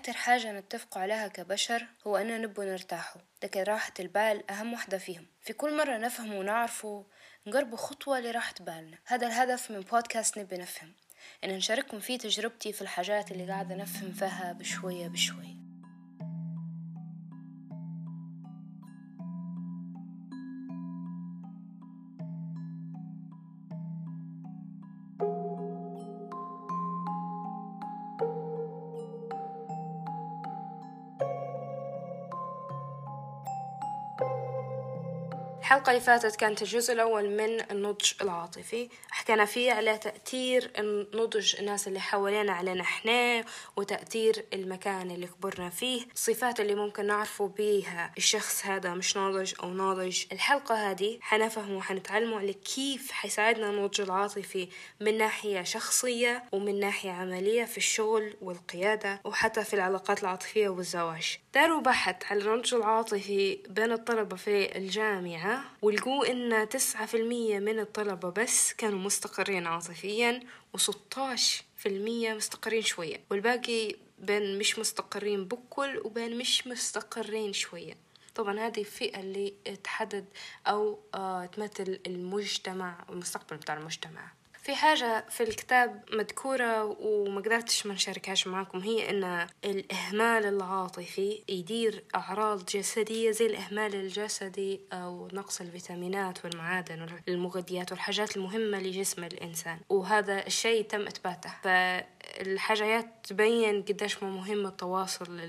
أكتر حاجة نتفقوا عليها كبشر هو أننا نبوا نرتاحوا. لكن راحة البال أهم وحدة فيهم. في كل مرة نفهم ونعرفه نقربوا خطوة لراحة بالنا. هذا الهدف من بودكاست نبي نفهم. إن نشارككم فيه تجربتي في الحاجات اللي قاعدة نفهم فيها بشوية بشوية. الحلقة اللي فاتت كانت الجزء الأول من النضج العاطفي. حكينا فيه على تأثير نضج الناس اللي حوالينا علينا إحنا وتأثير المكان اللي كبرنا فيه. الصفات اللي ممكن نعرفه بيها الشخص هذا مش ناضج أو ناضج. الحلقة هذه حنفهم وحنتعلموا على كيف حيساعدنا النضج العاطفي من ناحية شخصية ومن ناحية عملية في الشغل والقيادة وحتى في العلاقات العاطفية والزواج. داروا بحث على النضج العاطفي بين الطلبة في الجامعة. ولقوا إن تسعة في المية من الطلبة بس كانوا مستقرين عاطفيا وستاش في المية مستقرين شوية. والباقي بين مش مستقرين بكل وبين مش مستقرين شوية. طبعا هذه الفئة اللي تحدد أو آه تمثل المجتمع المستقبل بتاع المجتمع. في حاجة في الكتاب مذكورة وما قدرتش ما نشاركهاش معاكم هي إن الإهمال العاطفي يدير أعراض جسدية زي الإهمال الجسدي أو نقص الفيتامينات والمعادن والمغذيات والحاجات المهمة لجسم الإنسان وهذا الشيء تم إثباته. فالحاجات تبين قديش ما مهم التواصل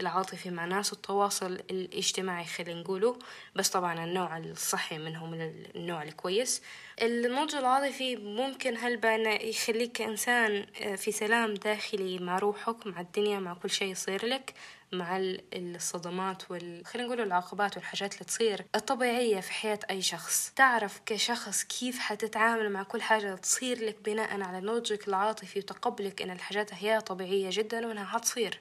العاطفي مع ناس والتواصل الاجتماعي خلينا نقوله. بس طبعا النوع الصحي منه من النوع الكويس. النضج العاطفي ممكن هالبا يخليك كإنسان آه، في سلام داخلي مع روحك مع الدنيا مع كل شيء يصير لك. مع الصدمات وال خلينا نقول العقبات والحاجات اللي تصير الطبيعية في حياة أي شخص. تعرف كشخص كيف حتتعامل مع كل حاجة تصير لك بناء على نضجك العاطفي وتقبلك إن الحاجات هي طبيعية جدا وإنها حتصير.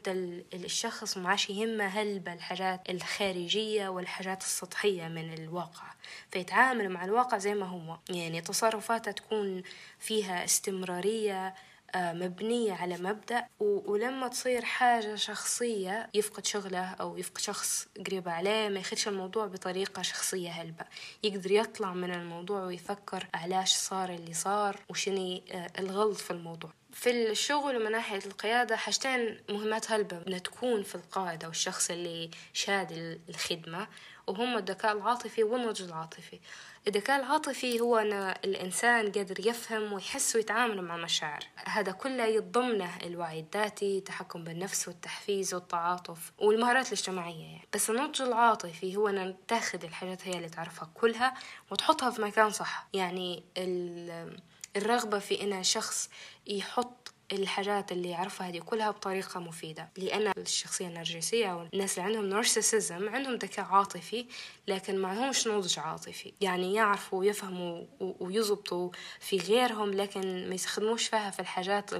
الشخص معاش يهمه هلبة الحاجات الخارجية والحاجات السطحية من الواقع. فيتعامل مع الواقع زي ما هو. يعني تصرفاته تكون فيها استمرارية مبنية على مبدأ ولما تصير حاجة شخصية يفقد شغله أو يفقد شخص قريب عليه ما ياخدش الموضوع بطريقة شخصية هلبة. يقدر يطلع من الموضوع ويفكر علاش صار اللي صار وشني الغلط في الموضوع. في الشغل ومن ناحية القيادة حاجتين مهمات هلبة. بدنا تكون في القائد أو الشخص اللي شاد الخدمة وهم الذكاء العاطفي والنضج العاطفي. الذكاء العاطفي هو أن الإنسان قادر يفهم ويحس ويتعامل مع مشاعر. هذا كله يتضمنه الوعي الذاتي التحكم بالنفس والتحفيز والتعاطف والمهارات الاجتماعية يعني. بس النضج العاطفي هو أن تاخذ الحاجات هي اللي تعرفها كلها وتحطها في مكان صح. يعني الرغبة في أن شخص يحط الحاجات اللي يعرفها هذه كلها بطريقة مفيدة. لأن الشخصية النرجسية أو الناس اللي عندهم نارسيسيزم عندهم ذكاء عاطفي لكن معهمش نضج عاطفي. يعني يعرفوا ويفهموا ويزبطوا في غيرهم لكن ما يستخدموش فيها في الحاجات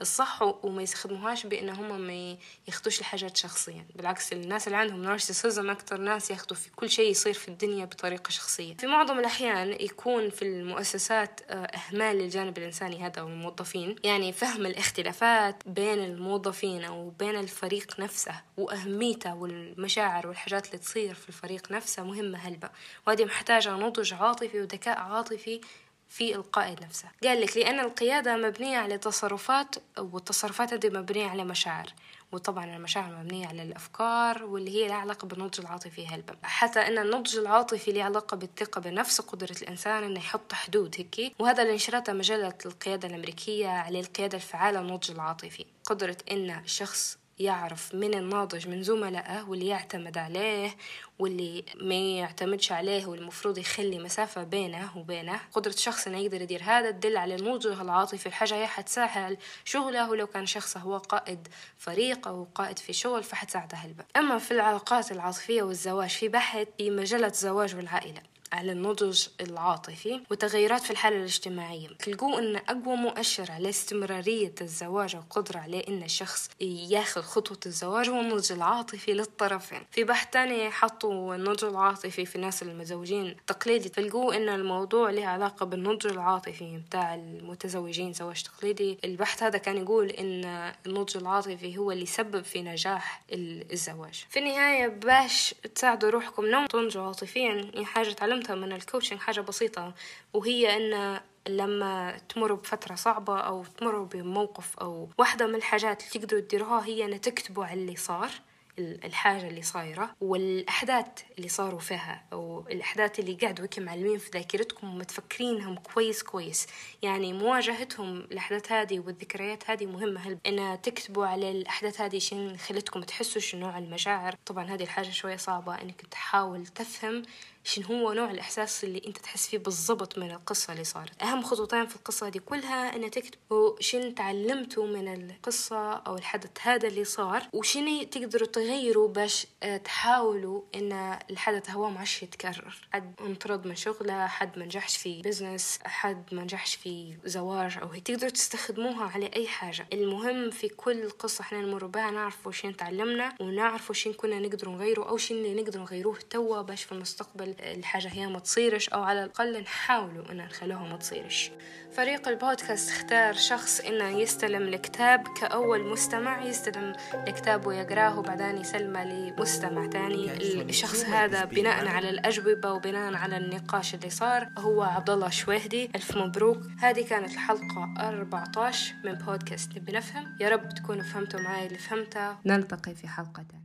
الصح وما يستخدموهاش بأن هم ما ياخدوش الحاجات شخصيا. بالعكس الناس اللي عندهم نارسيسيزم أكتر ناس ياخدوا في كل شيء يصير في الدنيا بطريقة شخصية. في معظم الأحيان يكون في المؤسسات آه، إهمال للجانب الإنساني هذا والموظفين. يعني فهم الاختلافات بين الموظفين أو بين الفريق نفسه وأهميته والمشاعر والحاجات اللي تصير في الفريق نفسه مهمة هلبة وهذه محتاجة نضج عاطفي وذكاء عاطفي في القائد نفسه. قال لك لأن القيادة مبنية على تصرفات والتصرفات هذه مبنية على مشاعر. وطبعا المشاعر مبنية على الأفكار واللي هي لها علاقة بالنضج العاطفي هلبا حتى أن النضج العاطفي له علاقة بالثقة بنفس قدرة الإنسان أنه يحط حدود هيك؟ وهذا اللي نشرته مجلة القيادة الأمريكية على القيادة الفعالة النضج العاطفي. قدرة أن الشخص يعرف من الناضج من زملائه واللي يعتمد عليه واللي ما يعتمدش عليه والمفروض يخلي مسافة بينه وبينه. قدرة شخص إنه يقدر يدير هذا تدل على النضج العاطفي الحاجة هي حتسهل شغله ولو كان شخص هو قائد فريق أو قائد في شغل فحتساعده هلبة أما في العلاقات العاطفية والزواج في بحث في مجلة الزواج والعائلة على النضج العاطفي وتغيرات في الحالة الاجتماعية. تلقوا أن أقوى مؤشر على استمرارية الزواج والقدرة على أن الشخص ياخذ خطوة الزواج هو النضج العاطفي للطرفين. في بحث تاني حطوا النضج العاطفي في الناس المتزوجين تقليدي. تلقوا أن الموضوع له علاقة بالنضج العاطفي بتاع المتزوجين زواج تقليدي. البحث هذا كان يقول أن النضج العاطفي هو اللي يسبب في نجاح الزواج. في النهاية باش تساعدوا روحكم نوم تنضجوا عاطفيا حاجة تعلمتها من الكوتشنج حاجة بسيطة وهي أن لما تمروا بفترة صعبة أو تمروا بموقف أو واحدة من الحاجات اللي تقدروا تديروها هي أن تكتبوا على اللي صار الحاجة اللي صايرة والأحداث اللي صاروا فيها أو الأحداث اللي قاعدوا هيك معلمين في ذاكرتكم ومتفكرينهم كويس كويس. يعني مواجهتهم الأحداث هذه والذكريات هذه مهمة. إن تكتبوا على الأحداث هذه شنو خلتكم تحسوا شنو نوع المشاعر؟ طبعا هذه الحاجة شوية صعبة إنك تحاول تفهم شنو هو نوع الإحساس اللي أنت تحس فيه بالضبط من القصة اللي صارت؟ أهم خطوتين في القصة دي كلها أن تكتبوا شن تعلمتوا من القصة أو الحدث هذا اللي صار وشنو تقدروا تغيروا باش آه، تحاولوا أن الحدث هو معش يتكرر. حد انطرد من شغله حد ما نجحش في بزنس حد ما نجحش في زواج أو هيك. تقدروا تستخدموها على أي حاجة. المهم في كل قصة إحنا نمر بها نعرفوا شين تعلمنا ونعرفوا شين كنا نقدروا نغيره أو اللي نقدروا نغيروه توا باش في المستقبل الحاجة هي ما تصيرش أو على الأقل نحاولوا إن نخلوها ما تصيرش. فريق البودكاست اختار شخص إنه يستلم الكتاب كأول مستمع يستلم الكتاب ويقرأه وبعدين يسلمه لمستمع تاني الشخص هذا بناء على الأجوبة وبناء على النقاش اللي صار هو عبد الله شويهدي. ألف مبروك. هذه كانت الحلقة 14 من بودكاست نبي نفهم. يا رب تكونوا فهمتوا معي اللي فهمته. نلتقي في حلقة تانية.